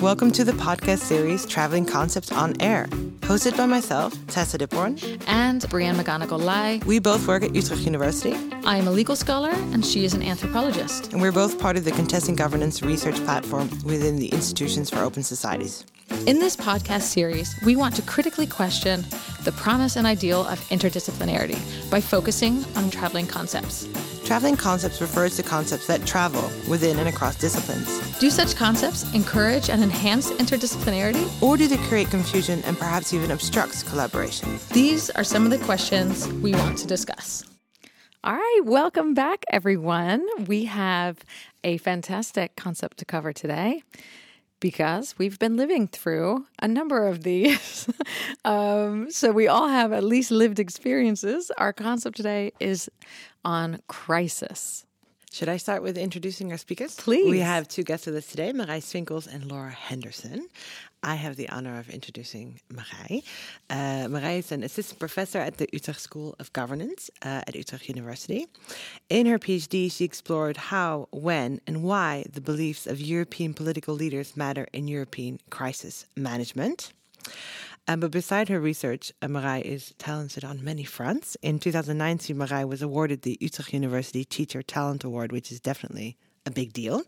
Welcome to the podcast series Traveling Concepts on Air, hosted by myself, Tessa Diphoorn, and Brianne McGonigle Leyh. We both work at Utrecht University. I am a legal scholar, and she is an anthropologist. And we're both part of the Contesting Governance research platform within the Institutions for Open Societies. In this podcast series, we want to critically question the promise and ideal of interdisciplinarity by focusing on traveling concepts. Traveling concepts refers to concepts that travel within and across disciplines. Do such concepts encourage and enhance interdisciplinarity? Or do they create confusion and perhaps even obstruct collaboration? These are some of the questions we want to discuss. All right, welcome back, everyone. We have a fantastic concept to cover today because we've been living through a number of these. um, so we all have at least lived experiences. Our concept today is on crisis. Should I start with introducing our speakers? Please. We have two guests with us today, Marij Swinkels and Laura Henderson. I have the honor of introducing Marij. Uh, Marij is an assistant professor at the Utrecht School of Governance uh, at Utrecht University. In her PhD, she explored how, when, and why the beliefs of European political leaders matter in European crisis management. Um, but beside her research, uh, Marij is talented on many fronts. In 2019, Marij was awarded the Utrecht University Teacher Talent Award, which is definitely a big deal.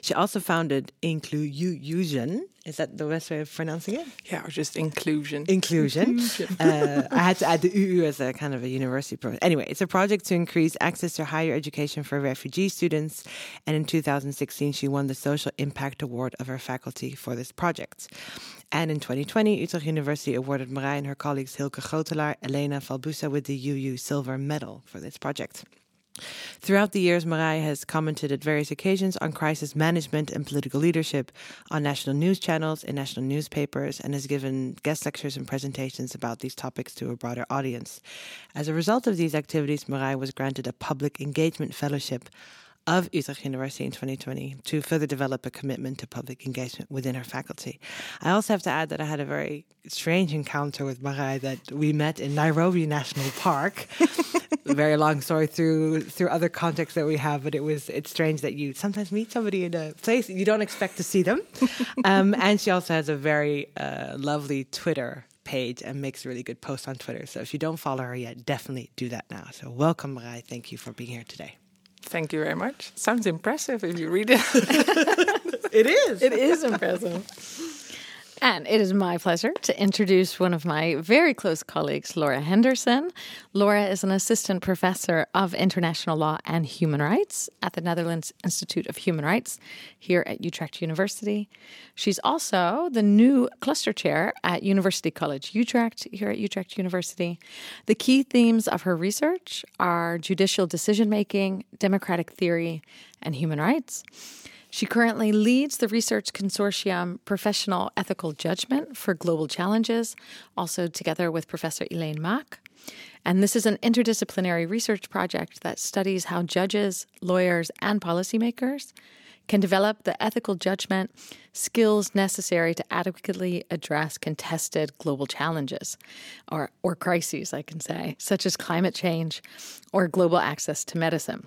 She also founded Inclusion. Is that the best way of pronouncing it? Yeah, or just inclusion. Inclusion. uh, I had to add the UU as a kind of a university project. Anyway, it's a project to increase access to higher education for refugee students. And in 2016, she won the Social Impact Award of her faculty for this project. And in 2020, Utrecht University awarded Marij and her colleagues Hilke Grootelaar, Elena Valbusa with the UU Silver Medal for this project. Throughout the years, Marij has commented at various occasions on crisis management and political leadership on national news channels, in national newspapers, and has given guest lectures and presentations about these topics to a broader audience. As a result of these activities, Marij was granted a public engagement fellowship of Utrecht University in 2020 to further develop a commitment to public engagement within her faculty. I also have to add that I had a very strange encounter with Marij that we met in Nairobi National Park. very long story through through other contexts that we have, but it was it's strange that you sometimes meet somebody in a place you don't expect to see them. Um, and she also has a very uh, lovely Twitter page and makes really good posts on Twitter. So if you don't follow her yet, definitely do that now. So welcome, Marij. Thank you for being here today. Thank you very much. Sounds impressive if you read it. it is. It is impressive. And it is my pleasure to introduce one of my very close colleagues, Laura Henderson. Laura is an assistant professor of international law and human rights at the Netherlands Institute of Human Rights here at Utrecht University. She's also the new cluster chair at University College Utrecht here at Utrecht University. The key themes of her research are judicial decision making, democratic theory, and human rights. She currently leads the research consortium Professional Ethical Judgment for Global Challenges, also together with Professor Elaine Mak. And this is an interdisciplinary research project that studies how judges, lawyers, and policymakers can develop the ethical judgment skills necessary to adequately address contested global challenges or, or crises, I can say, such as climate change or global access to medicine.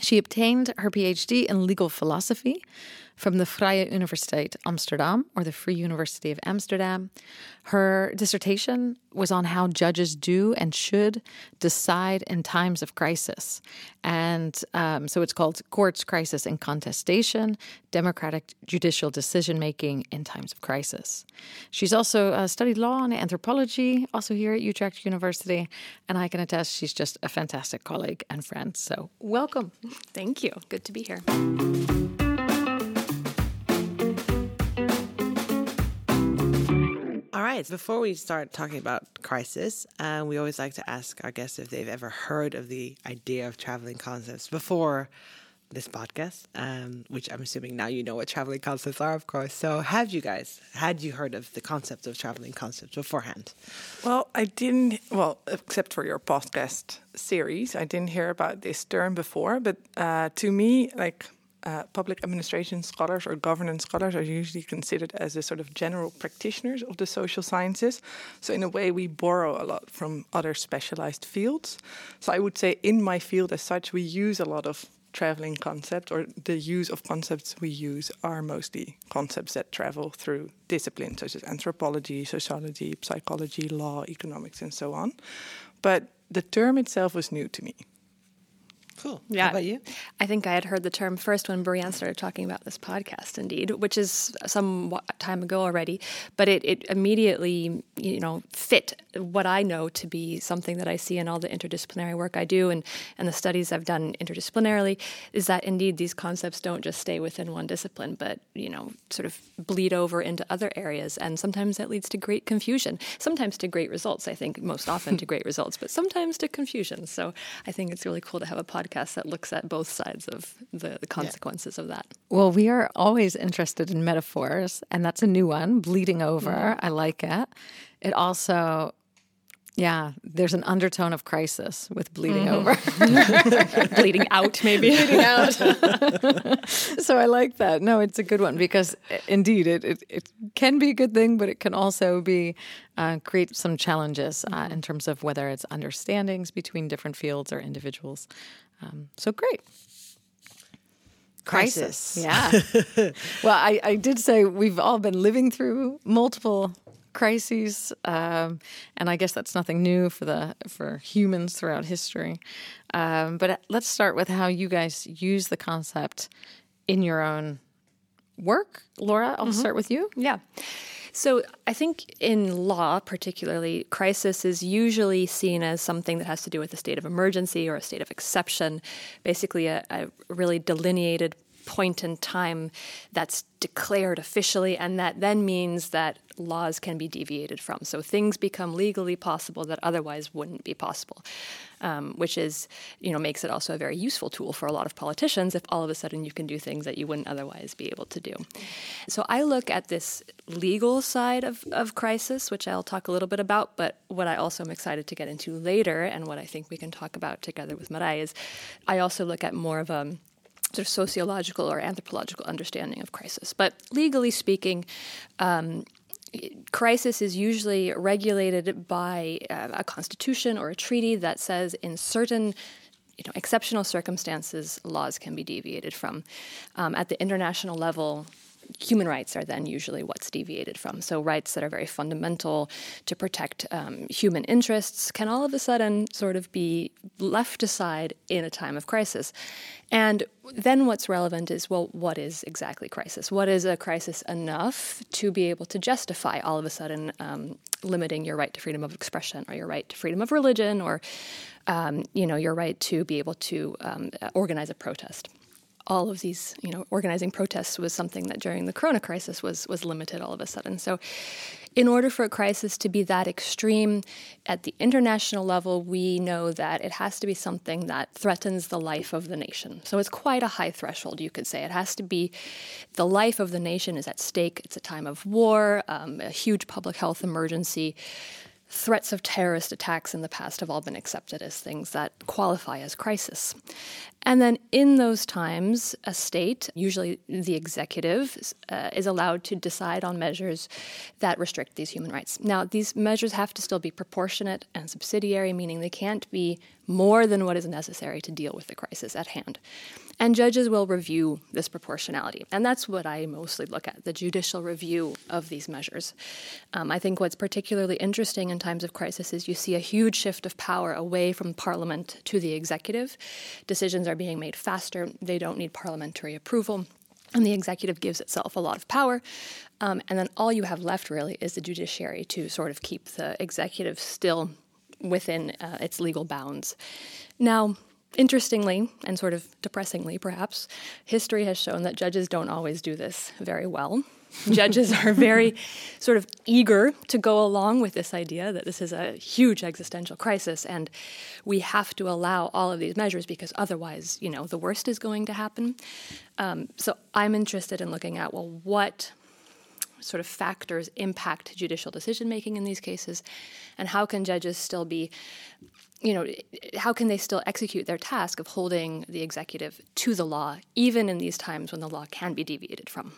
She obtained her PhD in legal philosophy from the Vrije Universiteit Amsterdam or the Free University of Amsterdam. Her dissertation was on how judges do and should decide in times of crisis. And um, so it's called Courts, Crisis, and Contestation Democratic Judicial Decision Making in Times of Crisis. She's also uh, studied law and anthropology, also here at Utrecht University. And I can attest she's just a fantastic colleague and friend. So welcome. Thank you. Good to be here. Right. Before we start talking about crisis, uh, we always like to ask our guests if they've ever heard of the idea of traveling concepts before this podcast, um, which I'm assuming now you know what traveling concepts are, of course. So, have you guys had you heard of the concept of traveling concepts beforehand? Well, I didn't. Well, except for your podcast series, I didn't hear about this term before. But uh, to me, like uh, public administration scholars or governance scholars are usually considered as a sort of general practitioners of the social sciences. So, in a way, we borrow a lot from other specialized fields. So, I would say in my field as such, we use a lot of traveling concepts, or the use of concepts we use are mostly concepts that travel through disciplines such as anthropology, sociology, psychology, law, economics, and so on. But the term itself was new to me. Cool. Yeah. How about you? I think I had heard the term first when Brianne started talking about this podcast, indeed, which is some time ago already. But it, it immediately, you know, fit what I know to be something that I see in all the interdisciplinary work I do and, and the studies I've done interdisciplinarily is that indeed these concepts don't just stay within one discipline, but, you know, sort of bleed over into other areas. And sometimes that leads to great confusion, sometimes to great results, I think, most often to great results, but sometimes to confusion. So I think it's really cool to have a podcast that looks at both sides of the, the consequences of that. Well, we are always interested in metaphors, and that's a new one, bleeding over. Mm-hmm. I like it. It also, yeah, there's an undertone of crisis with bleeding Mm-hmm. over. Bleeding out, maybe. Bleeding out. so I like that. No, it's a good one because indeed it, it, it can be a good thing, but it can also be uh, create some challenges uh, in terms of whether it's understandings between different fields or individuals. Um, so great. Crisis. Yeah. well, I, I did say we've all been living through multiple crises, um, and I guess that's nothing new for the for humans throughout history. Um, but let's start with how you guys use the concept in your own work. Laura, I'll start with you. Yeah. So I think in law, particularly, crisis is usually seen as something that has to do with a state of emergency or a state of exception, basically a, a really delineated point in time that's declared officially, and that then means that laws can be deviated from. So things become legally possible that otherwise wouldn't be possible, um, which is, you know, makes it also a very useful tool for a lot of politicians if all of a sudden you can do things that you wouldn't otherwise be able to do. So I look at this legal side of, of crisis, which I'll talk a little bit about, but what I also am excited to get into later, and what I think we can talk about together with Marij, is I also look at more of a of sociological or anthropological understanding of crisis. But legally speaking, um, crisis is usually regulated by uh, a constitution or a treaty that says in certain you know, exceptional circumstances, laws can be deviated from. Um, at the international level, human rights are then usually what's deviated from. So, rights that are very fundamental to protect um, human interests can all of a sudden sort of be left aside in a time of crisis. And then what's relevant is well, what is exactly crisis? What is a crisis enough to be able to justify all of a sudden um, limiting your right to freedom of expression or your right to freedom of religion or um, you know your right to be able to um, organize a protest? All of these, you know, organizing protests was something that during the Corona crisis was was limited all of a sudden. So, in order for a crisis to be that extreme at the international level, we know that it has to be something that threatens the life of the nation. So it's quite a high threshold, you could say. It has to be the life of the nation is at stake. It's a time of war, um, a huge public health emergency threats of terrorist attacks in the past have all been accepted as things that qualify as crisis. And then in those times, a state, usually the executive, uh, is allowed to decide on measures that restrict these human rights. Now, these measures have to still be proportionate and subsidiary, meaning they can't be more than what is necessary to deal with the crisis at hand. And judges will review this proportionality. And that's what I mostly look at the judicial review of these measures. Um, I think what's particularly interesting in times of crisis is you see a huge shift of power away from parliament to the executive. Decisions are being made faster, they don't need parliamentary approval. And the executive gives itself a lot of power. Um, and then all you have left really is the judiciary to sort of keep the executive still within uh, its legal bounds. Now, Interestingly, and sort of depressingly perhaps, history has shown that judges don't always do this very well. Judges are very sort of eager to go along with this idea that this is a huge existential crisis and we have to allow all of these measures because otherwise, you know, the worst is going to happen. Um, so I'm interested in looking at, well, what sort of factors impact judicial decision making in these cases and how can judges still be you know, how can they still execute their task of holding the executive to the law, even in these times when the law can be deviated from?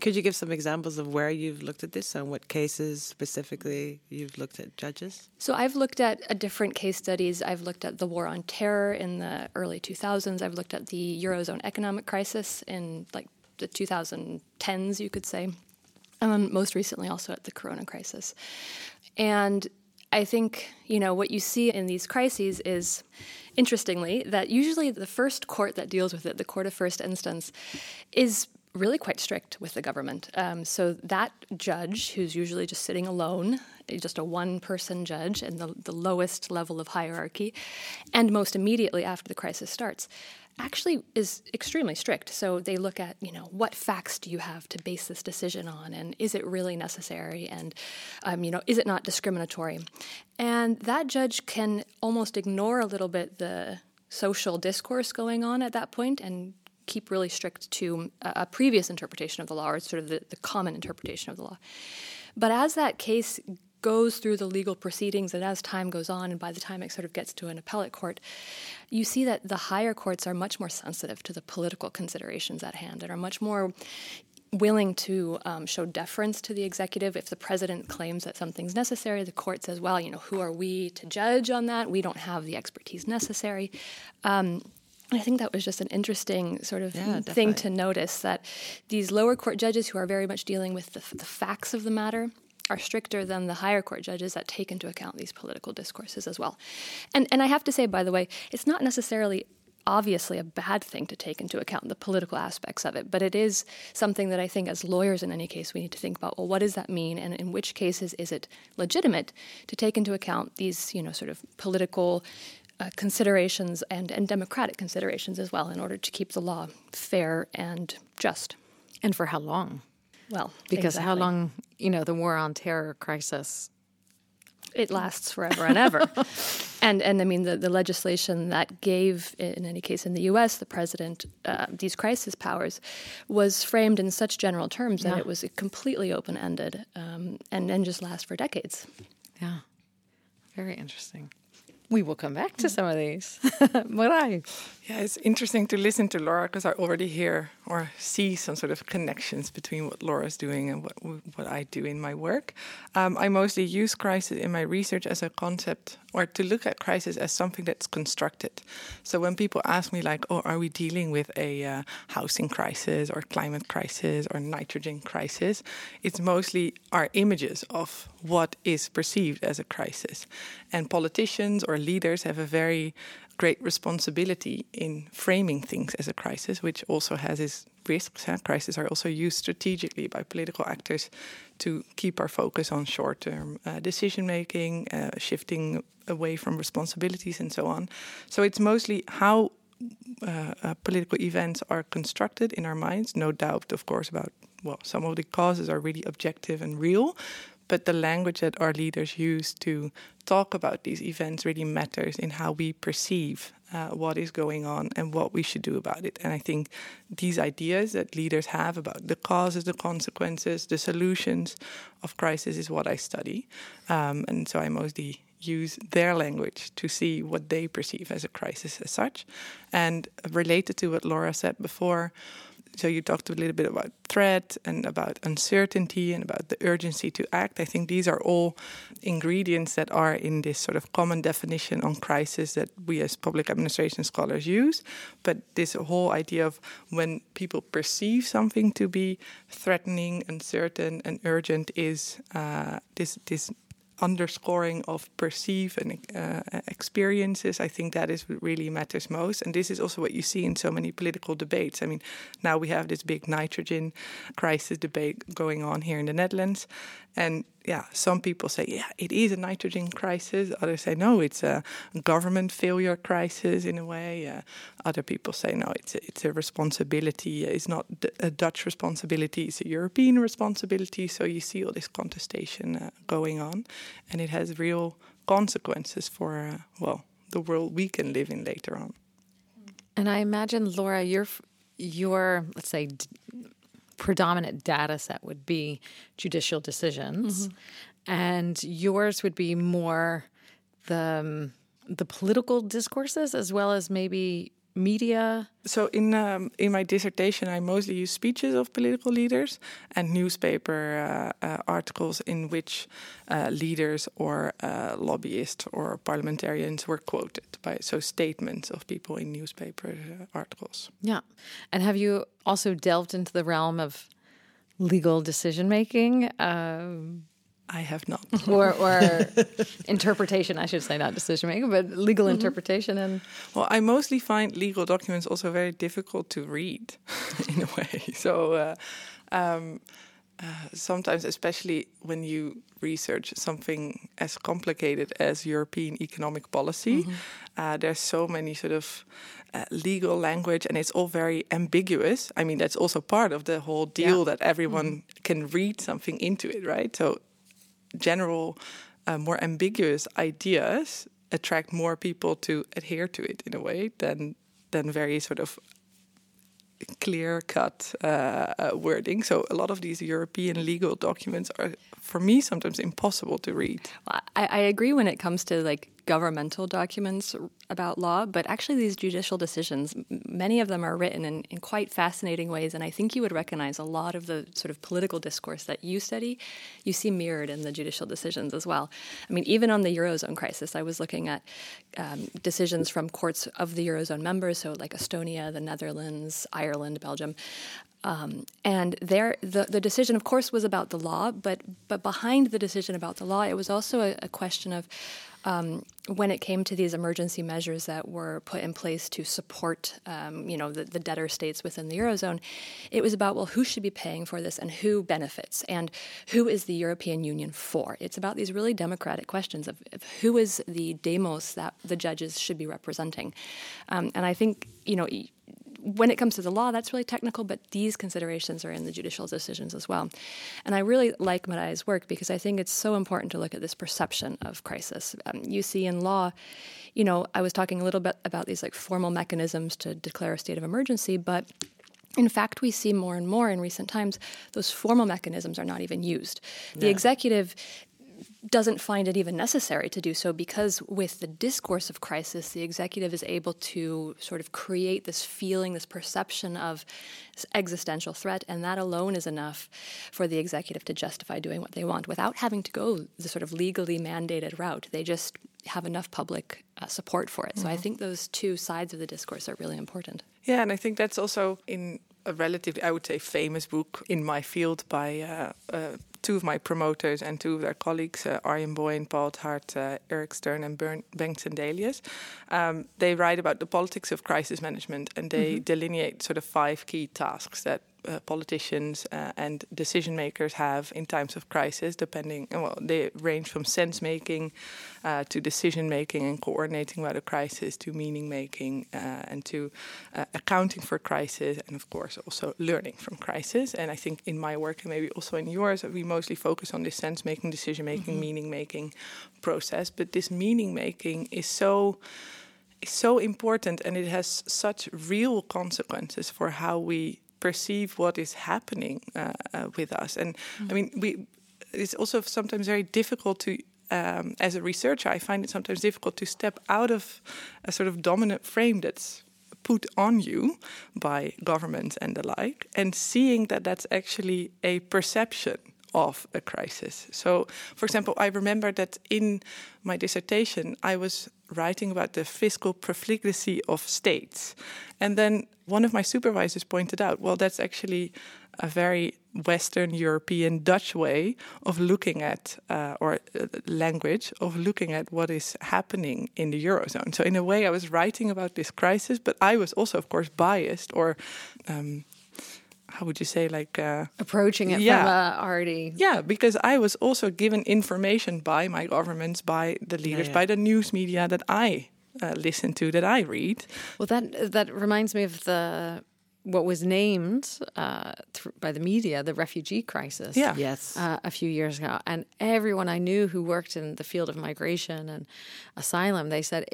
Could you give some examples of where you've looked at this and what cases specifically you've looked at judges? So I've looked at different case studies. I've looked at the war on terror in the early 2000s. I've looked at the Eurozone economic crisis in like the 2010s, you could say. And then most recently also at the corona crisis. And I think, you know, what you see in these crises is, interestingly, that usually the first court that deals with it, the court of first instance, is really quite strict with the government. Um, so that judge, who's usually just sitting alone, just a one person judge and the, the lowest level of hierarchy, and most immediately after the crisis starts, actually is extremely strict. So they look at, you know, what facts do you have to base this decision on, and is it really necessary, and, um, you know, is it not discriminatory? And that judge can almost ignore a little bit the social discourse going on at that point and keep really strict to a, a previous interpretation of the law or sort of the, the common interpretation of the law. But as that case goes through the legal proceedings and as time goes on and by the time it sort of gets to an appellate court you see that the higher courts are much more sensitive to the political considerations at hand and are much more willing to um, show deference to the executive. If the president claims that something's necessary the court says well you know who are we to judge on that? We don't have the expertise necessary. Um, I think that was just an interesting sort of yeah, thing to notice that these lower court judges who are very much dealing with the, the, facts of the matter are stricter than the higher court judges that take into account these political discourses as well. And and I have to say by the way, it's not necessarily obviously a bad thing to take into account the political aspects of it, but it is something that I think as lawyers in any case we need to think about, well what does that mean and in which cases is it legitimate to take into account these, you know, sort of political uh, considerations and, and democratic considerations as well in order to keep the law fair and just. And for how long? Well, because exactly. how long, you know, the war on terror crisis it lasts forever and ever. and and I mean the, the legislation that gave, in any case in the U.S., the president uh, these crisis powers was framed in such general terms that it was completely open ended um, and and just lasts for decades. Yeah. Very interesting. We will come back to mm-hmm. some of these. Marij. Yeah, it's interesting to listen to Laura because I already hear or see some sort of connections between what Laura's doing and what what I do in my work. Um, I mostly use crisis in my research as a concept or to look at crisis as something that's constructed. So when people ask me like, "Oh, are we dealing with a uh, housing crisis or climate crisis or nitrogen crisis?" It's mostly our images of what is perceived as a crisis, and politicians or leaders have a very great responsibility in framing things as a crisis, which also has its risks. Huh? Crises are also used strategically by political actors to keep our focus on short term uh, decision making, uh, shifting away from responsibilities, and so on. So it's mostly how uh, uh, political events are constructed in our minds. No doubt, of course, about well, some of the causes are really objective and real, but the language that our leaders use to talk about these events really matters in how we perceive uh, what is going on and what we should do about it. And I think these ideas that leaders have about the causes, the consequences, the solutions of crisis is what I study. Um, and so I mostly use their language to see what they perceive as a crisis as such. And related to what Laura said before, so you talked a little bit about threat and about uncertainty and about the urgency to act. I think these are all ingredients that are in this sort of common definition on crisis that we as public administration scholars use. But this whole idea of when people perceive something to be threatening, uncertain, and urgent is uh, this this underscoring of perceive and uh, experiences. I think that is really matters most. And this is also what you see in so many political debates. I mean, now we have this big nitrogen crisis debate going on here in the Netherlands. And yeah, some people say, yeah, it is a nitrogen crisis. Others say, no, it's a government failure crisis in a way. Uh, other people say, no, it's a, it's a responsibility. It's not a Dutch responsibility, it's a European responsibility. So you see all this contestation uh, going on, and it has real consequences for, uh, well, the world we can live in later on. And I imagine, Laura, your your let's say predominant data set would be judicial decisions, and yours would be more the um, the political discourses as well as maybe media? So in um, in my dissertation, I mostly use speeches of political leaders and newspaper uh, uh, articles in which uh, leaders or uh, lobbyists or parliamentarians were quoted by so statements of people in newspaper uh, articles. Yeah, and have you also delved into the realm of legal decision making? Um, I have not. or, or interpretation, I should say, not decision making, but legal interpretation. And Well, I mostly find legal documents also very difficult to read in a way. So uh, um, uh, sometimes, especially when you research something as complicated as European economic policy, uh, there's so many sort of uh, legal language and it's all very ambiguous. I mean, that's also part of the whole deal that everyone can read something into it, right? So general, uh, more ambiguous ideas attract more people to adhere to it in a way than than very sort of clear cut uh, uh, wording. So a lot of these European legal documents are, for me, sometimes impossible to read. I, I agree when it comes to like governmental documents about law, but actually these judicial decisions, many of them are written in, in quite fascinating ways, and I think you would recognize a lot of the sort of political discourse that you study, you see mirrored in the judicial decisions as well. I mean, even on the eurozone crisis, I was looking at um, decisions from courts of the eurozone members, so like Estonia, the Netherlands, Ireland, Belgium. Um, and there, the, the decision, of course, was about the law, but but behind the decision about the law, it was also a, a question of um, when it came to these emergency measures that were put in place to support, um, you know, the, the debtor states within the eurozone, it was about well, who should be paying for this and who benefits and who is the European Union for? It's about these really democratic questions of, of who is the demos that the judges should be representing, um, and I think you know when it comes to the law, that's really technical, but these considerations are in the judicial decisions as well. And I really like Marij's work because I think it's so important to look at this perception of crisis. Um, you see in law, you know, I was talking a little bit about these like formal mechanisms to declare a state of emergency, but in fact, we see more and more in recent times those formal mechanisms are not even used. The executive doesn't find it even necessary to do so because with the discourse of crisis, the executive is able to sort of create this feeling, this perception of existential threat, and that alone is enough for the executive to justify doing what they want without having to go the sort of legally mandated route. They just have enough public uh, support for it. So I think those two sides of the discourse are really important. Yeah, and I think that's also in a relatively, I would say, famous book in my field by uh, uh, two of my promoters and two of their colleagues, uh, Arjen Boin, Paul Hart, uh, Eric Stern, and Bern, Bengt Sundelius. Um, they write about the politics of crisis management and they delineate sort of five key tasks that uh, politicians uh, and decision makers have in times of crisis, depending, well, they range from sense making uh, to decision making and coordinating about a crisis to meaning making uh, and to uh, accounting for crisis and, of course, also learning from crisis. And I think in my work and maybe also in yours, we mostly focus on this sense making, decision making, meaning making process. But this meaning making is so is so important and it has such real consequences for how we perceive what is happening uh, uh, with us. And I mean, we it's also sometimes very difficult to. Um, as a researcher, I find it sometimes difficult to step out of a sort of dominant frame that's put on you by governments and the like, and seeing that that's actually a perception of a crisis. So, for example, I remember that in my dissertation, I was writing about the fiscal profligacy of states. And then one of my supervisors pointed out, well, that's actually a very Western European Dutch way of looking at, uh, or uh, language of looking at what is happening in the Eurozone. So, in a way, I was writing about this crisis, but I was also, of course, biased or um, how would you say like uh, Approaching it Yeah. from a already yeah because i was also given information by my governments by the leaders yeah. by the news media that i uh, listen to that i read Well, that that reminds me of the what was named uh, th- by the media the refugee crisis. Yeah. Yes. Uh, a few years ago, and everyone I knew who worked in the field of migration and asylum, they said.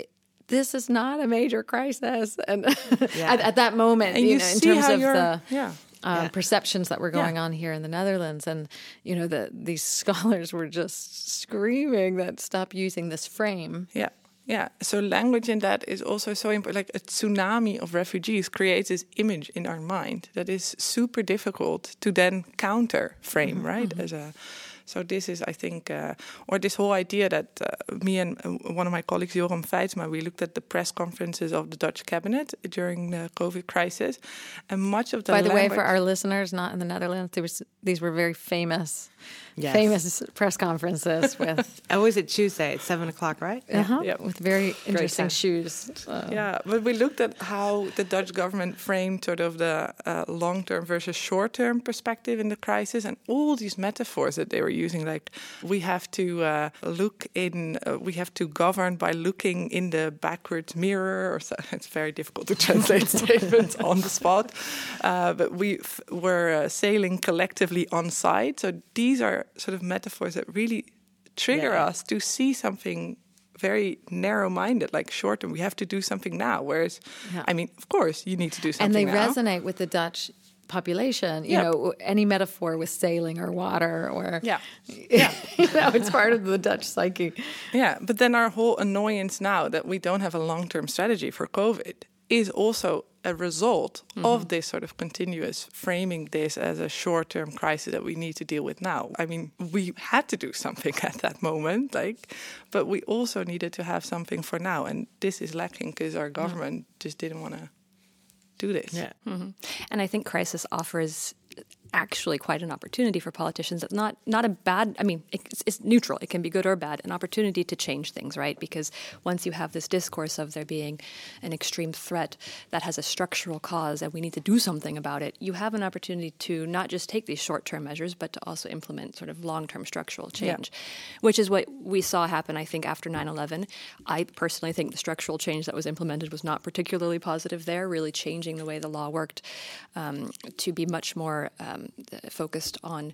This is not a major crisis, and Yeah. at, at that moment, and you, you, know, in see terms how of you're the yeah um, Yeah. perceptions that were Yeah. going on here in the Netherlands, and you know, the these scholars were just screaming that stop using this frame. yeah Yeah, so language in that is also so important. Like a tsunami of refugees creates this image in our mind that is super difficult to then counter frame, mm -hmm. right? As a so this is, I think, uh, or this whole idea that uh, me and uh, one of my colleagues, Joram Feitsma, we looked at the press conferences of the Dutch cabinet during the COVID crisis, and much of the. By the way, for our listeners not in the Netherlands, there was, these were very famous yes. famous press conferences with. Always at Tuesday at seven o'clock, right? Uh huh. Yep. With very interesting shoes. Yeah, but we looked at how the Dutch government framed sort of the uh, long-term versus short-term perspective in the crisis, and all these metaphors that they were using, like we have to uh, look in, uh, we have to govern by looking in the backwards mirror, or so. It's very difficult to translate statements on the spot, uh, but we were uh, sailing collectively on side. So these are sort of metaphors that really trigger yeah. us to see something very narrow-minded, like short term. We have to do something now. Whereas, yeah. I mean, of course, you need to do something. And they now. resonate with the Dutch population. You know, any metaphor with sailing or water or yeah, yeah, you know, it's part of the Dutch psyche. Yeah, but then our whole annoyance now that we don't have a long-term strategy for COVID is also a result mm-hmm. of this sort of continuous framing this as a short term crisis that we need to deal with now. I mean, we had to do something at that moment, like, but we also needed to have something for now. And this is lacking because our government mm-hmm. just didn't want to do this. Yeah. Mm-hmm. And I think crisis offers actually quite an opportunity for politicians. It's not not a bad. I mean, it's, it's, neutral. It can be good or bad. An opportunity to change things, right? Because once you have this discourse of there being an extreme threat that has a structural cause and we need to do something about it, you have an opportunity to not just take these short term measures, but to also implement sort of long term structural change, yeah. which is what we saw happen. I think after 9/11, I personally think the structural change that was implemented was not particularly positive. There, really changing the way the law worked um, to be much more. Um, um, focused on,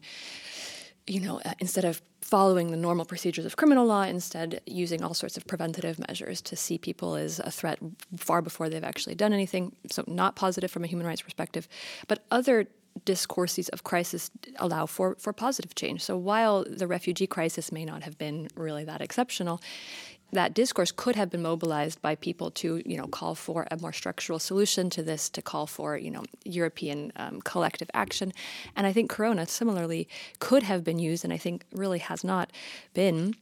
you know, uh, instead of following the normal procedures of criminal law, instead using all sorts of preventative measures to see people as a threat far before they've actually done anything. So, not positive from a human rights perspective. But other discourses of crisis allow for, for positive change. So while the refugee crisis may not have been really that exceptional, that discourse could have been mobilized by people to, you know, call for a more structural solution to this, to call for, you know, European um, collective action. And I think Corona similarly could have been used, and I think really has not been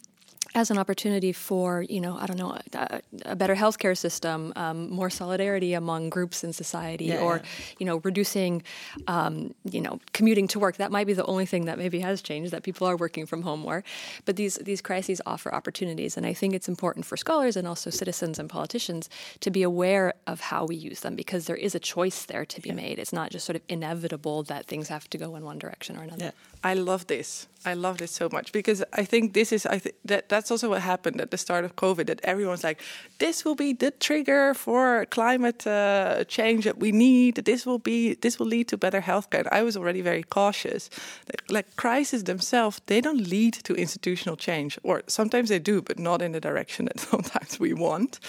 as an opportunity for, you know, I don't know, a, a better healthcare system, um, more solidarity among groups in society, yeah, or, yeah. you know, reducing, um, you know, commuting to work. That might be the only thing that maybe has changed, that people are working from home more. But these, these crises offer opportunities. And I think it's important for scholars and also citizens and politicians to be aware of how we use them because there is a choice there to be yeah. made. It's not just sort of inevitable that things have to go in one direction or another. I love this. I love this so much because I think this is I think that that's also what happened at the start of COVID. That everyone's like, this will be the trigger for climate uh, change that we need. This will be this will lead to better healthcare. And I was already very cautious. Like, like crises themselves, they don't lead to institutional change, or sometimes they do, but not in the direction that sometimes we want.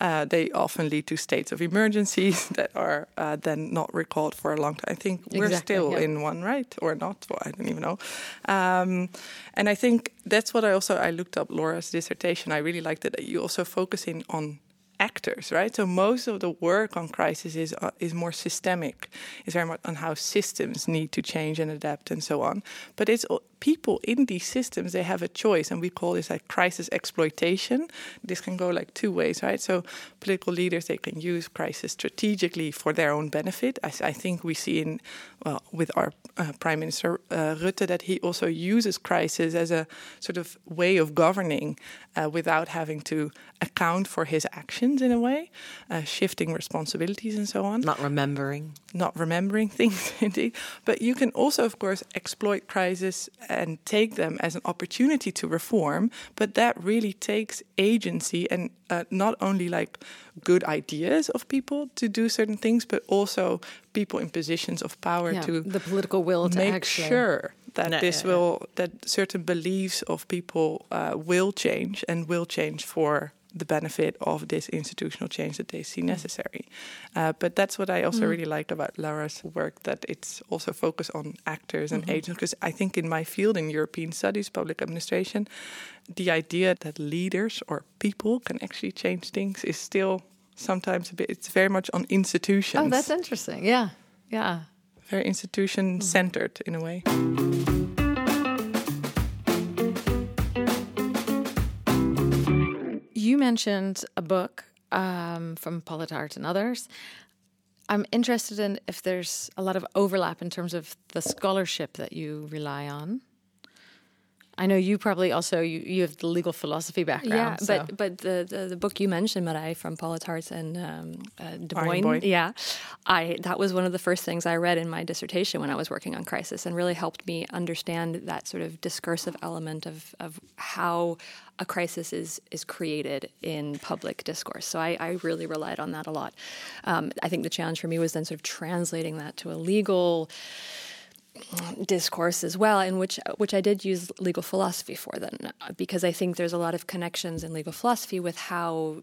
Uh, they often lead to states of emergencies that are uh, then not recalled for a long time. I think we're exactly, still yeah. in one, right, or not? Well, I don't even know. Um, and I think that's what I also I looked up Laura's dissertation. I really liked it that you also focusing on actors, right? So most of the work on crisis is uh, is more systemic, is very much on how systems need to change and adapt and so on. But it's people in these systems they have a choice, and we call this like crisis exploitation. This can go like two ways, right? So political leaders they can use crisis strategically for their own benefit. I, I think we see in well with our uh, Prime Minister uh, Rutte that he also uses crisis as a sort of way of governing uh, without having to account for his actions in a way, uh, shifting responsibilities and so on. Not remembering. Not remembering things, indeed. But you can also, of course, exploit crisis and take them as an opportunity to reform. But that really takes agency and uh, not only like good ideas of people to do certain things, but also people in positions of power yeah, to the political will to make actually. sure that no, this will that certain beliefs of people uh, will change and will change for the benefit of this institutional change that they see necessary. Uh, but that's what I also mm. really liked about Laura's work that it's also focused on actors and mm -hmm. agents. Because I think in my field, in European studies, public administration, the idea that leaders or people can actually change things is still sometimes a bit, it's very much on institutions. Oh, that's interesting. Yeah. Yeah. Very institution centered in a way. Mentioned a book um, from Paul 't Hart and others. I'm interested in if there's a lot of overlap in terms of the scholarship that you rely on. I know you probably also you, you have the legal philosophy background. Yeah, so. but but the, the, the book you mentioned, Marij from Paul 't Hart and um, uh, De Boyne, yeah, I that was one of the first things I read in my dissertation when I was working on crisis, and really helped me understand that sort of discursive element of of how a crisis is is created in public discourse. So I, I really relied on that a lot. Um, I think the challenge for me was then sort of translating that to a legal discourse as well, in which which I did use legal philosophy for then, because I think there's a lot of connections in legal philosophy with how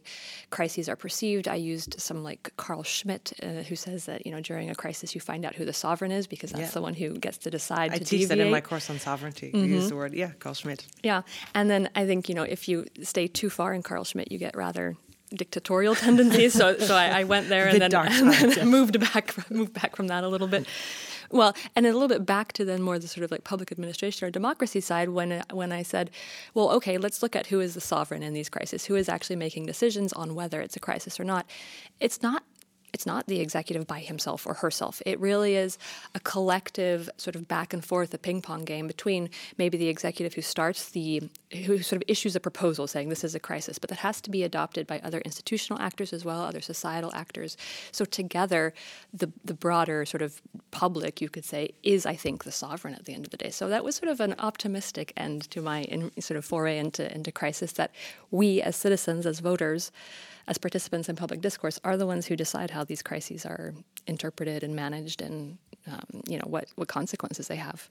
crises are perceived. I used some like Carl Schmitt, uh, who says that you know during a crisis you find out who the sovereign is because that's yeah. the one who gets to decide. I to teach deviate. that in my course on sovereignty. Mm-hmm. We use the word yeah, Carl Schmitt. Yeah, and then I think you know if you stay too far in Carl Schmitt, you get rather dictatorial tendencies. so so I, I went there and then, and then moved back moved back from that a little bit. Well, and a little bit back to then more the sort of like public administration or democracy side when uh, when I said, well, okay, let's look at who is the sovereign in these crises, who is actually making decisions on whether it's a crisis or not. It's not it's not the executive by himself or herself. It really is a collective sort of back and forth, a ping pong game between maybe the executive who starts the, who sort of issues a proposal saying this is a crisis, but that has to be adopted by other institutional actors as well, other societal actors. So together, the the broader sort of public, you could say, is I think the sovereign at the end of the day. So that was sort of an optimistic end to my in, sort of foray into into crisis that we as citizens, as voters as participants in public discourse, are the ones who decide how these crises are interpreted and managed, and um, you know what what consequences they have.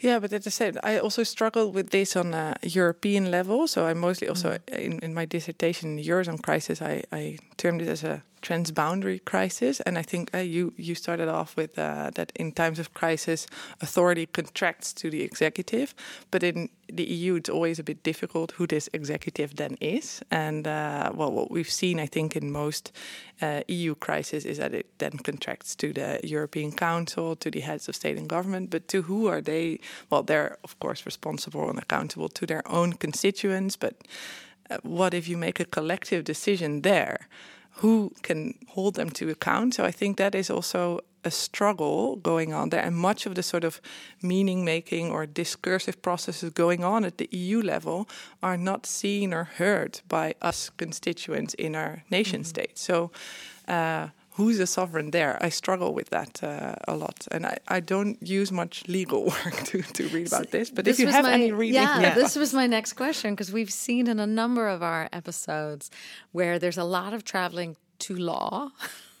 Yeah, but as I said, I also struggle with this on a European level. So I mostly also mm. in, in my dissertation, Eurozone crisis, I, I termed it as a transboundary crisis. And I think uh, you you started off with uh, that in times of crisis, authority contracts to the executive, but in the EU, it's always a bit difficult who this executive then is. And uh, well, what we've seen, I think, in most uh, EU crises is that it then contracts to the European Council, to the heads of state and government. But to who are they? Well, they're of course responsible and accountable to their own constituents, but uh, what if you make a collective decision there? Who can hold them to account. So I think that is also a struggle going on there, and much of the sort of meaning making or discursive processes going on at the EU level are not seen or heard by us constituents in our nation mm -hmm. states. So. Uh, who's the sovereign there? I struggle with that uh, a lot, and I, I don't use much legal work to, to read about this. But this if you have my, any reading, yeah, yeah, this was my next question because we've seen in a number of our episodes where there's a lot of traveling to law.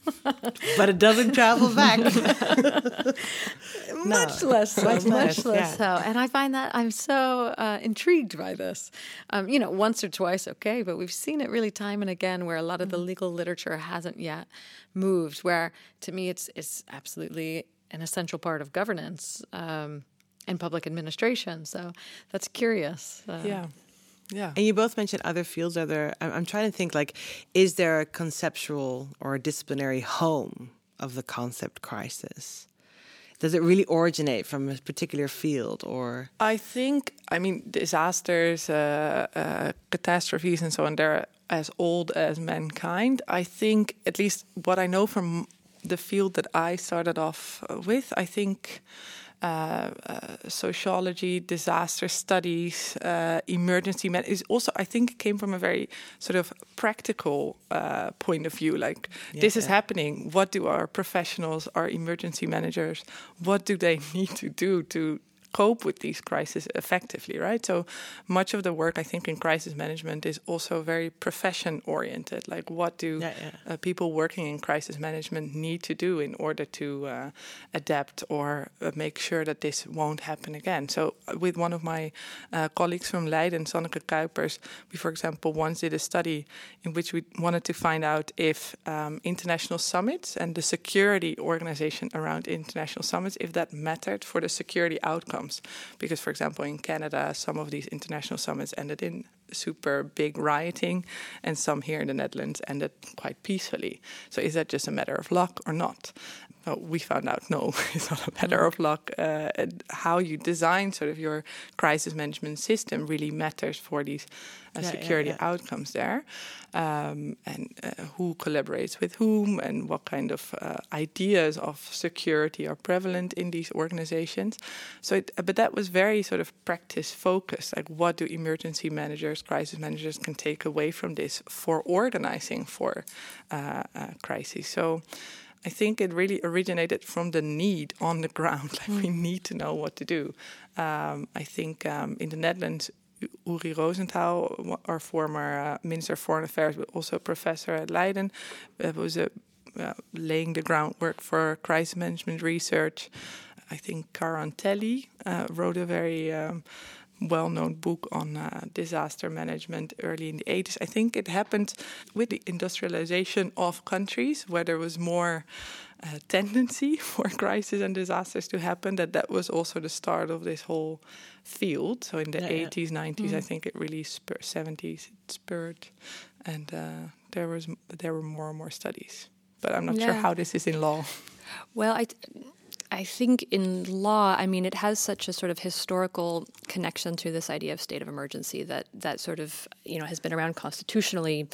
but it doesn't travel back. much less so. Much, much less yeah. so. And I find that I'm so uh, intrigued by this. Um, you know, once or twice, okay, but we've seen it really time and again where a lot of the mm-hmm. legal literature hasn't yet moved. Where to me, it's it's absolutely an essential part of governance um, and public administration. So that's curious. Uh, yeah. Yeah. And you both mentioned other fields. Are there? I'm trying to think. Like, is there a conceptual or a disciplinary home of the concept crisis? Does it really originate from a particular field, or? I think. I mean, disasters, uh, uh, catastrophes, and so on. They're as old as mankind. I think, at least what I know from the field that I started off with, I think uh, uh, sociology, disaster studies, uh, emergency med is also I think came from a very sort of practical uh, point of view. Like yeah, this is yeah. happening. What do our professionals, our emergency managers, what do they need to do to cope with these crises effectively, right? So much of the work I think in crisis management is also very profession oriented. Like, what do Yeah, yeah. Uh, people working in crisis management need to do in order to uh, adapt or uh, make sure that this won't happen again? So, uh, with one of my uh, colleagues from Leiden, Sanneke Kuipers, we, for example, once did a study in which we wanted to find out if um, international summits and the security organization around international summits, if that mattered for the security outcomes. Because, for example, in Canada, some of these international summits ended in super big rioting, and some here in the Netherlands ended quite peacefully. So, is that just a matter of luck or not? Well, we found out no, it's not a matter of luck. Uh, how you design sort of your crisis management system really matters for these uh, Yeah, yeah, security yeah. outcomes there, um, and uh, who collaborates with whom, and what kind of uh, ideas of security are prevalent in these organizations. So, it, but that was very sort of practice focused. Like, what do emergency managers, crisis managers can take away from this for organizing for uh, uh, crises? So. I think it really originated from the need on the ground. Like we need to know what to do. Um, I think um, in the Netherlands, Uri Rosenthal, our former uh, Minister of Foreign Affairs, but also professor at Leiden, uh, was uh, uh, laying the groundwork for crisis management research. I think Quarantelli uh, wrote a very um, well-known book on uh, disaster management early in the 80s. I think it happened with the industrialization of countries where there was more uh, tendency for crises and disasters to happen. That that was also the start of this whole field. So in the Yeah, yeah. 80s, 90s, I think it really spurred. 70s it spurred, and uh, there was there were more and more studies. But I'm not sure how this is in law. Well, I, I think in law, I mean, it has such a sort of historical connection to this idea of state of emergency that that sort of you know has been around constitutionally.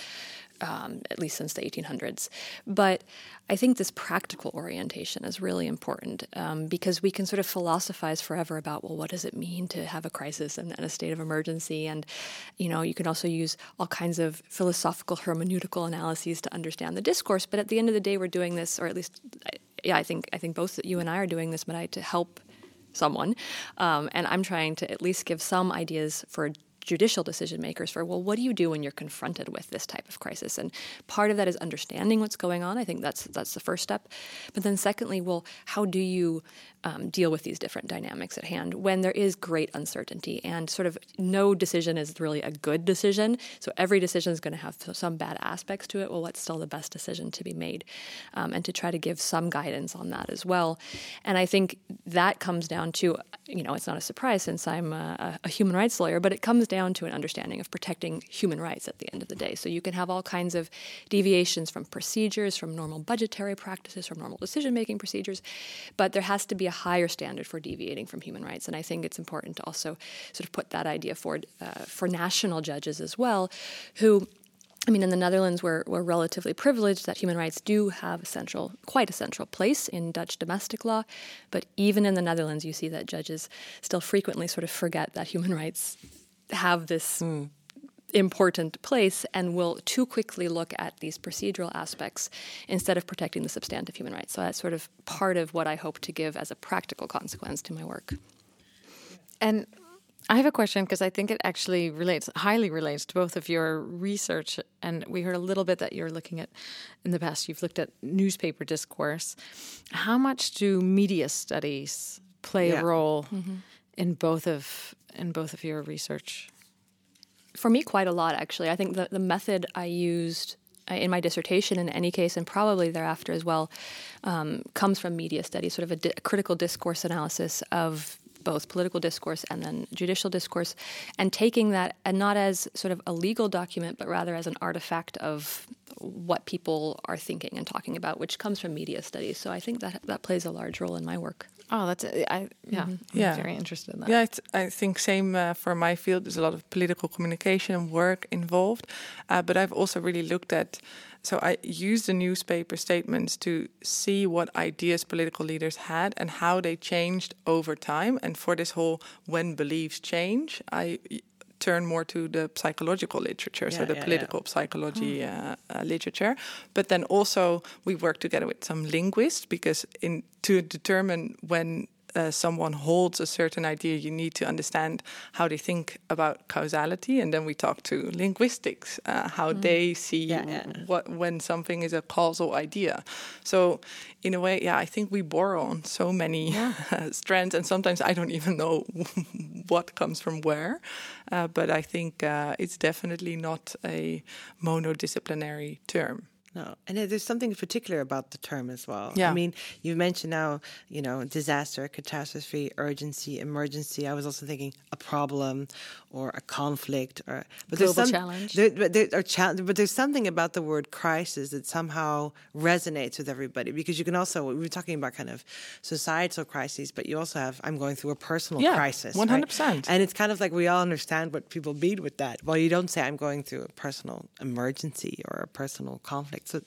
Um, at least since the 1800s. But I think this practical orientation is really important um, because we can sort of philosophize forever about, well, what does it mean to have a crisis and, and a state of emergency? And, you know, you can also use all kinds of philosophical hermeneutical analyses to understand the discourse. But at the end of the day, we're doing this, or at least, yeah, I think I think both you and I are doing this, Marij, to help someone. Um, and I'm trying to at least give some ideas for judicial decision makers for well what do you do when you're confronted with this type of crisis? And part of that is understanding what's going on. I think that's that's the first step. But then secondly well how do you um, deal with these different dynamics at hand when there is great uncertainty? And sort of no decision is really a good decision. So every decision is going to have some bad aspects to it. Well what's still the best decision to be made? Um, and to try to give some guidance on that as well. And i think that comes down to you know it's not a surprise since i'm a, a human rights lawyer but it comes down to an understanding of protecting human rights at the end of the day so you can have all kinds of deviations from procedures from normal budgetary practices from normal decision making procedures but there has to be a higher standard for deviating from human rights and i think it's important to also sort of put that idea forward uh, for national judges as well who I mean, in the Netherlands, we're, we're relatively privileged that human rights do have a central, quite a central place in Dutch domestic law. But even in the Netherlands, you see that judges still frequently sort of forget that human rights have this hmm. important place and will too quickly look at these procedural aspects instead of protecting the substantive human rights. So that's sort of part of what I hope to give as a practical consequence to my work. And I have a question because I think it actually relates, highly relates to both of your research. And we heard a little bit that you're looking at in the past, you've looked at newspaper discourse. How much do media studies play Yeah. a role mm-hmm. in both of in both of your research? For me, quite a lot, actually. I think the, the method I used uh, in my dissertation, in any case, and probably thereafter as well, um, comes from media studies, sort of a, di- a critical discourse analysis of both political discourse and then judicial discourse, and taking that and not as sort of a legal document, but rather as an artifact of what people are thinking and talking about, which comes from media studies. So I think that that plays a large role in my work. Oh, that's I yeah, I'm Yeah. very interested in that. Yeah, it's, I think same uh, for my field. There's a lot of political communication and work involved, uh, but I've also really looked at. So I used the newspaper statements to see what ideas political leaders had and how they changed over time. And for this whole when beliefs change, I turn more to the psychological literature, so the yeah, political psychology uh, uh, literature. But then also we work together with some linguists because in to determine when uh, someone holds a certain idea, you need to understand how they think about causality, and then we talk to linguistics, uh, how mm. they see yeah, yeah. what when something is a causal idea. So, in a way, yeah, I think we borrow on so many yeah. strands, and sometimes I don't even know what comes from where. Uh, but I think uh, it's definitely not a monodisciplinary term. No, and there's something particular about the term as well. Yeah. I mean, you mentioned now, you know, disaster, catastrophe, urgency, emergency. I was also thinking a problem or a conflict or but global there's some, challenge. There, but, there cha- but there's something about the word crisis that somehow resonates with everybody because you can also we were talking about kind of societal crises, but you also have I'm going through a personal yeah, crisis. One hundred percent. And it's kind of like we all understand what people mean with that. Well, you don't say I'm going through a personal emergency or a personal conflict. So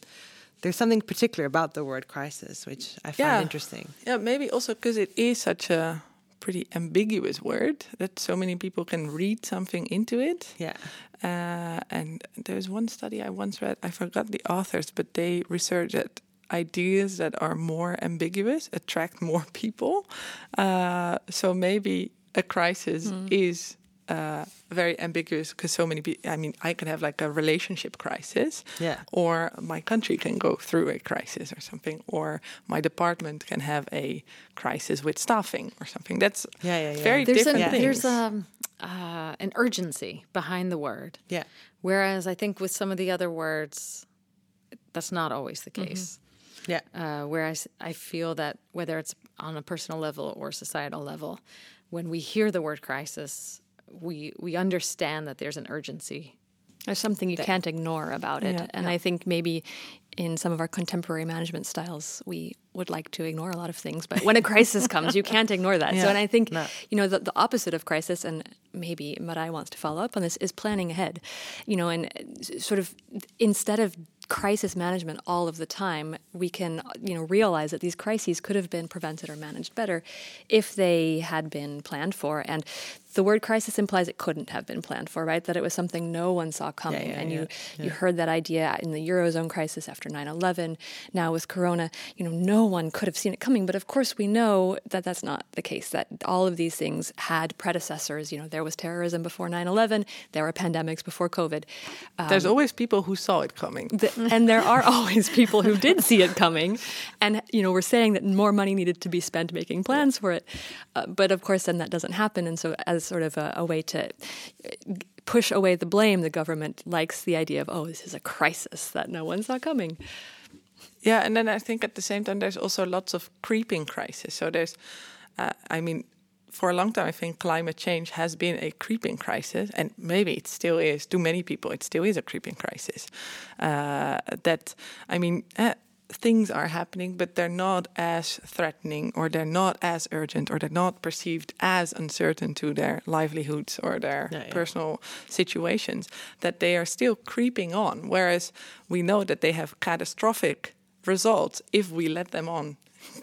there's something particular about the word crisis, which I find yeah. interesting. Yeah, maybe also because it is such a pretty ambiguous word that so many people can read something into it. Yeah. Uh, and there's one study I once read, I forgot the authors, but they researched that ideas that are more ambiguous attract more people. Uh, so maybe a crisis mm. is uh, very ambiguous because so many people. I mean, I can have like a relationship crisis, yeah, or my country can go through a crisis or something, or my department can have a crisis with staffing or something. That's yeah, yeah, yeah. very there's different a, things. There's um, uh, an urgency behind the word, yeah. Whereas I think with some of the other words, that's not always the mm-hmm. case. Mm-hmm. Yeah. Uh, whereas I feel that whether it's on a personal level or societal level, when we hear the word crisis, we we understand that there's an urgency. There's something you can't ignore about it, yeah, and yeah. I think maybe in some of our contemporary management styles, we would like to ignore a lot of things, but when a crisis comes, you can't ignore that. Yeah. So, and I think no. you know the, the opposite of crisis, and maybe Marij wants to follow up on this, is planning ahead. You know, and sort of instead of crisis management all of the time, we can you know realize that these crises could have been prevented or managed better if they had been planned for. And the word crisis implies it couldn't have been planned for, right? That it was something no one saw coming. Yeah, yeah, and you yeah. you heard that idea in the eurozone crisis after 9/11. Now with Corona, you know, no one could have seen it coming. But of course, we know that that's not the case. That all of these things had predecessors. You know, there was terrorism before 9/11. There were pandemics before COVID. Um, There's always people who saw it coming. And there are always people who did see it coming. And, you know, we're saying that more money needed to be spent making plans for it. Uh, but of course, then that doesn't happen. And so, as sort of a, a way to push away the blame, the government likes the idea of, oh, this is a crisis that no one saw coming. Yeah, and then I think at the same time, there's also lots of creeping crisis. So there's, uh, I mean, for a long time, I think climate change has been a creeping crisis, and maybe it still is. To many people, it still is a creeping crisis. Uh, that I mean, uh, things are happening, but they're not as threatening, or they're not as urgent, or they're not perceived as uncertain to their livelihoods or their Yeah, yeah. personal situations. That they are still creeping on, whereas we know that they have catastrophic results if we let them on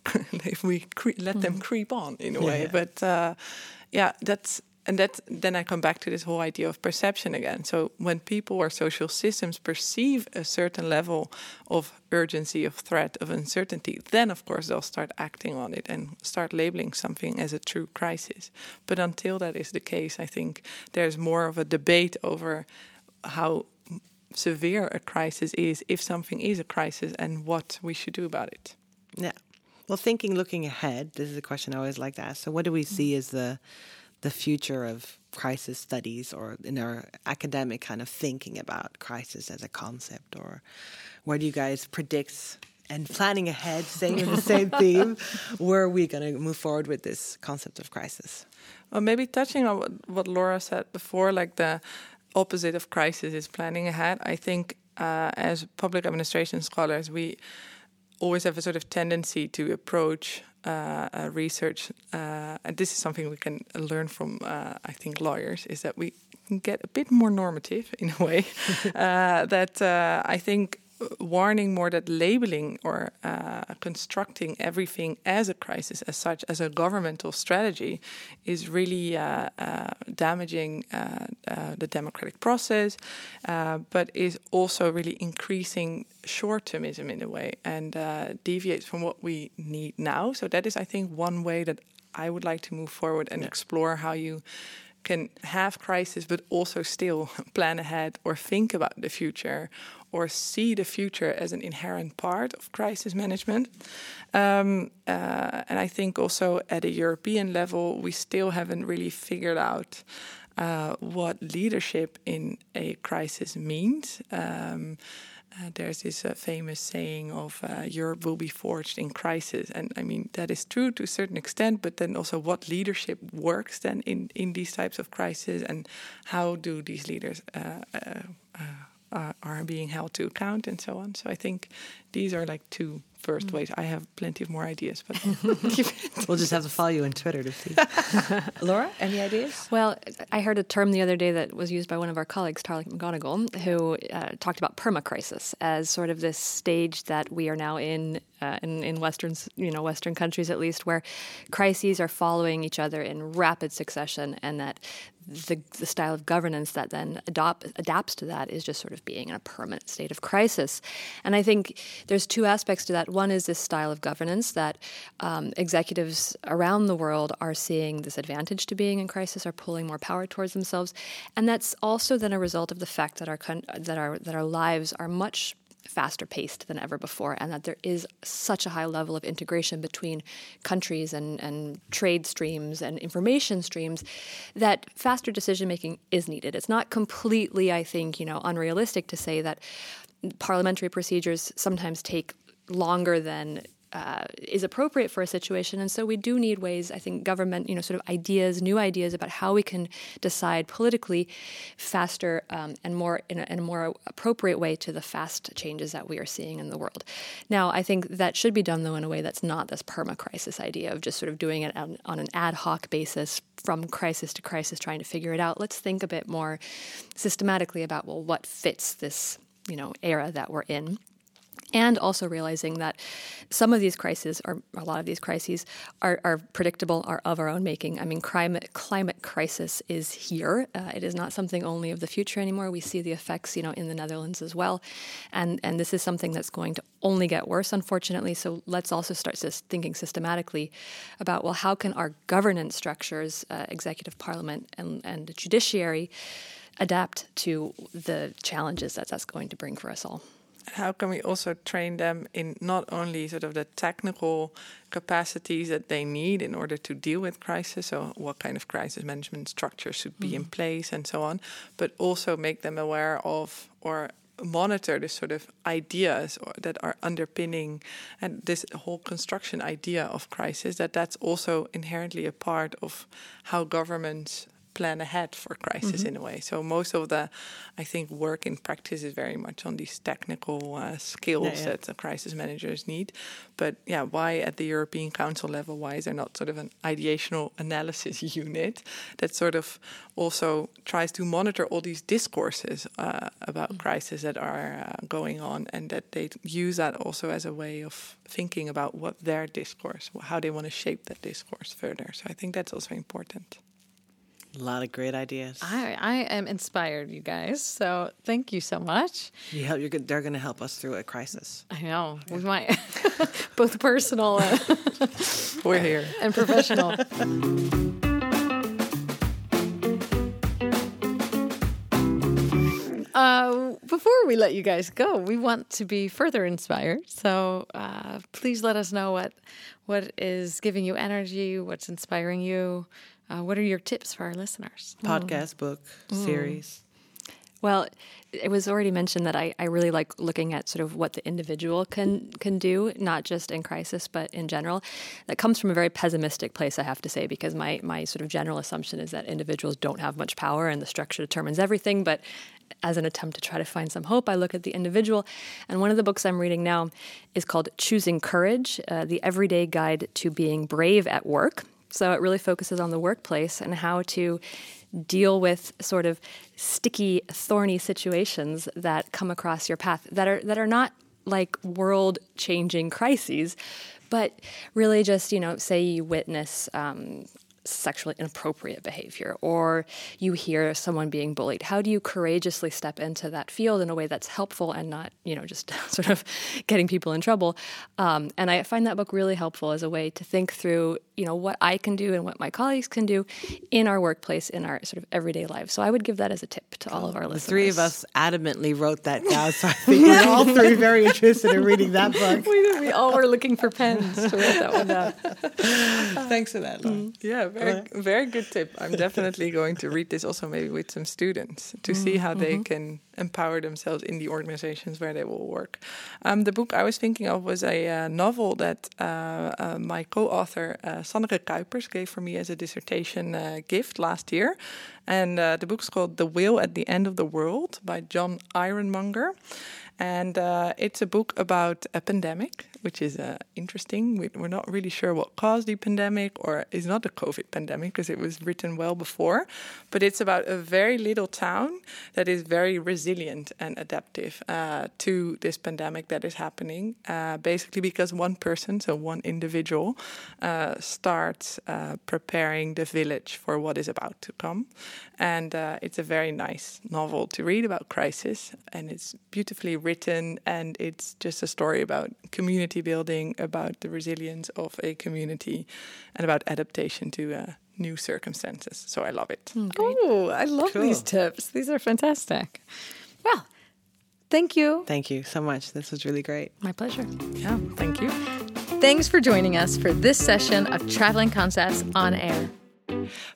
if we cre- let them creep on in a Yeah, way. But uh, yeah, that's and that then I come back to this whole idea of perception again. So when people or social systems perceive a certain level of urgency, of threat, of uncertainty, then of course they'll start acting on it and start labeling something as a true crisis. But until that is the case, I think there's more of a debate over how severe a crisis is, if something is a crisis, and what we should do about it. Yeah. Well, thinking, looking ahead, this is a question I always like to ask. So, what do we mm. see as the the future of crisis studies, or in our academic kind of thinking about crisis as a concept, or where do you guys predict and planning ahead, staying in the same theme, where are we going to move forward with this concept of crisis? Well, maybe touching on what, what Laura said before, like the opposite of crisis is planning ahead. I think uh, as public administration scholars, we always have a sort of tendency to approach uh, uh, research, uh, and this is something we can learn from, uh, I think, lawyers, is that we can get a bit more normative in a way. Uh, that uh, I think warning more that labeling or uh, constructing everything as a crisis as such as a governmental strategy is really uh, uh, damaging uh, uh, the democratic process uh, but is also really increasing short-termism in a way and deviates from what we need now so that is i think one way that I would like to move forward and yeah. explore how you can have crisis but also still plan ahead or think about the future or see the future as an inherent part of crisis management. Um, uh, and I think also at a European level, we still haven't really figured out uh, what leadership in a crisis means. Um, uh, there's this uh, famous saying of uh, Europe will be forged in crisis, and I mean that is true to a certain extent. But then also, what leadership works then in in these types of crises, and how do these leaders uh, uh, are being held to account, and so on. So I think these are like two first mm. ways. I have plenty of more ideas, but we'll just have to follow you on Twitter to see. Laura, any ideas? Well, I heard a term the other day that was used by one of our colleagues, Tarek McGonigal, who uh, talked about permacrisis as sort of this stage that we are now in, uh, in in Western, you know, Western countries at least, where crises are following each other in rapid succession, and that the, the style of governance that then adopt, adapts to that is just sort of being in a permanent state of crisis. And I think there's two aspects to that. One is this style of governance that um, executives around the world are seeing this advantage to being in crisis, are pulling more power towards themselves, and that's also then a result of the fact that our that our that our lives are much faster paced than ever before, and that there is such a high level of integration between countries and, and trade streams and information streams that faster decision making is needed. It's not completely, I think, you know, unrealistic to say that parliamentary procedures sometimes take longer than uh, is appropriate for a situation. And so we do need ways, I think, government, you know, sort of ideas, new ideas about how we can decide politically faster um, and more in a, in a, more appropriate way to the fast changes that we are seeing in the world. Now, I think that should be done though in a way that's not this perma crisis idea of just sort of doing it on, on an ad hoc basis from crisis to crisis, trying to figure it out. Let's think a bit more systematically about well, what fits this you know era that we're in and also realizing that some of these crises, or a lot of these crises, are, are predictable, are of our own making. I mean, climate climate crisis is here. Uh, it is not something only of the future anymore. We see the effects, you know, in the Netherlands as well, and and this is something that's going to only get worse, unfortunately. So let's also start thinking systematically about well, how can our governance structures, uh, executive, parliament, and and the judiciary, adapt to the challenges that that's going to bring for us all how can we also train them in not only sort of the technical capacities that they need in order to deal with crisis, so what kind of crisis management structure should be mm. in place and so on, but also make them aware of or monitor the sort of ideas that are underpinning and this whole construction idea of crisis that that's also inherently a part of how governments plan ahead for crisis mm-hmm. in a way. So most of the, I think, work in practice is very much on these technical uh, skills yeah, yeah. that the crisis managers need. But yeah, why at the European Council level? Why is there not sort of an ideational analysis unit that sort of also tries to monitor all these discourses uh, about mm-hmm. crisis that are uh, going on, and that they use that also as a way of thinking about what their discourse, how they want to shape that discourse further. So I think that's also important. A lot of great ideas. I, I am inspired, you guys. So thank you so much. You help. You're good. They're going to help us through a crisis. I know. We might both personal. And We're here and professional. Uh, before we let you guys go, we want to be further inspired. So uh, please let us know what what is giving you energy, what's inspiring you, uh, what are your tips for our listeners? Podcast, mm. book, mm. series. Well, it was already mentioned that I, I really like looking at sort of what the individual can can do, not just in crisis, but in general. That comes from a very pessimistic place, I have to say, because my, my sort of general assumption is that individuals don't have much power and the structure determines everything. But as an attempt to try to find some hope, I look at the individual. And one of the books I'm reading now is called Choosing Courage uh, The Everyday Guide to Being Brave at Work. So it really focuses on the workplace and how to deal with sort of sticky, thorny situations that come across your path that are that are not like world changing crises, but really just, you know, say you witness um, sexually inappropriate behavior or you hear someone being bullied. How do you courageously step into that field in a way that's helpful and not you know just sort of getting people in trouble? Um, and i find that book really helpful as a way to think through you know what i can do and what my colleagues can do in our workplace in our sort of everyday lives. So i would give that as a tip to all of our the listeners three of us adamantly wrote that down so i think we're all three very interested in reading that book. We, we all were looking for pens to write that one down. Thanks for that Laura. Yeah, very very good tip. I'm definitely going to read this also maybe with some students to see how they can empower themselves in the organizations where they will work. Um, the book I was thinking of was a uh, novel that uh, uh, my co-author uh, Sanneke Kuipers gave for me as a dissertation uh, gift last year, and uh, the book's called "The Whale at the End of the World" by John Ironmonger. And uh, it's a book about a pandemic, which is uh, interesting. We, we're not really sure what caused the pandemic, or is not the COVID pandemic because it was written well before. But it's about a very little town that is very resilient and adaptive uh, to this pandemic that is happening. Uh, basically, because one person, so one individual, uh, starts uh, preparing the village for what is about to come. And uh, it's a very nice novel to read about crisis, and it's beautifully written, and it's just a story about community building, about the resilience of a community, and about adaptation to uh, new circumstances. So I love it. oh i love Cool. these tips these are fantastic well thank you thank you so much this was really great my pleasure Yeah, thank you. Thanks for joining us for this session of Traveling Concepts on Air.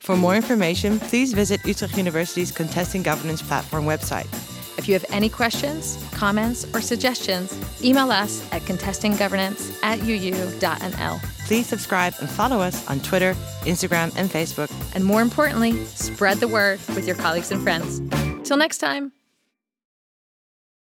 For more information please visit utrecht university's contesting governance platform website If you have any questions, comments, or suggestions, email us at contestinggovernance at uu.nl. please subscribe and follow us on twitter instagram and facebook And more importantly, spread the word with your colleagues and friends. Till next time.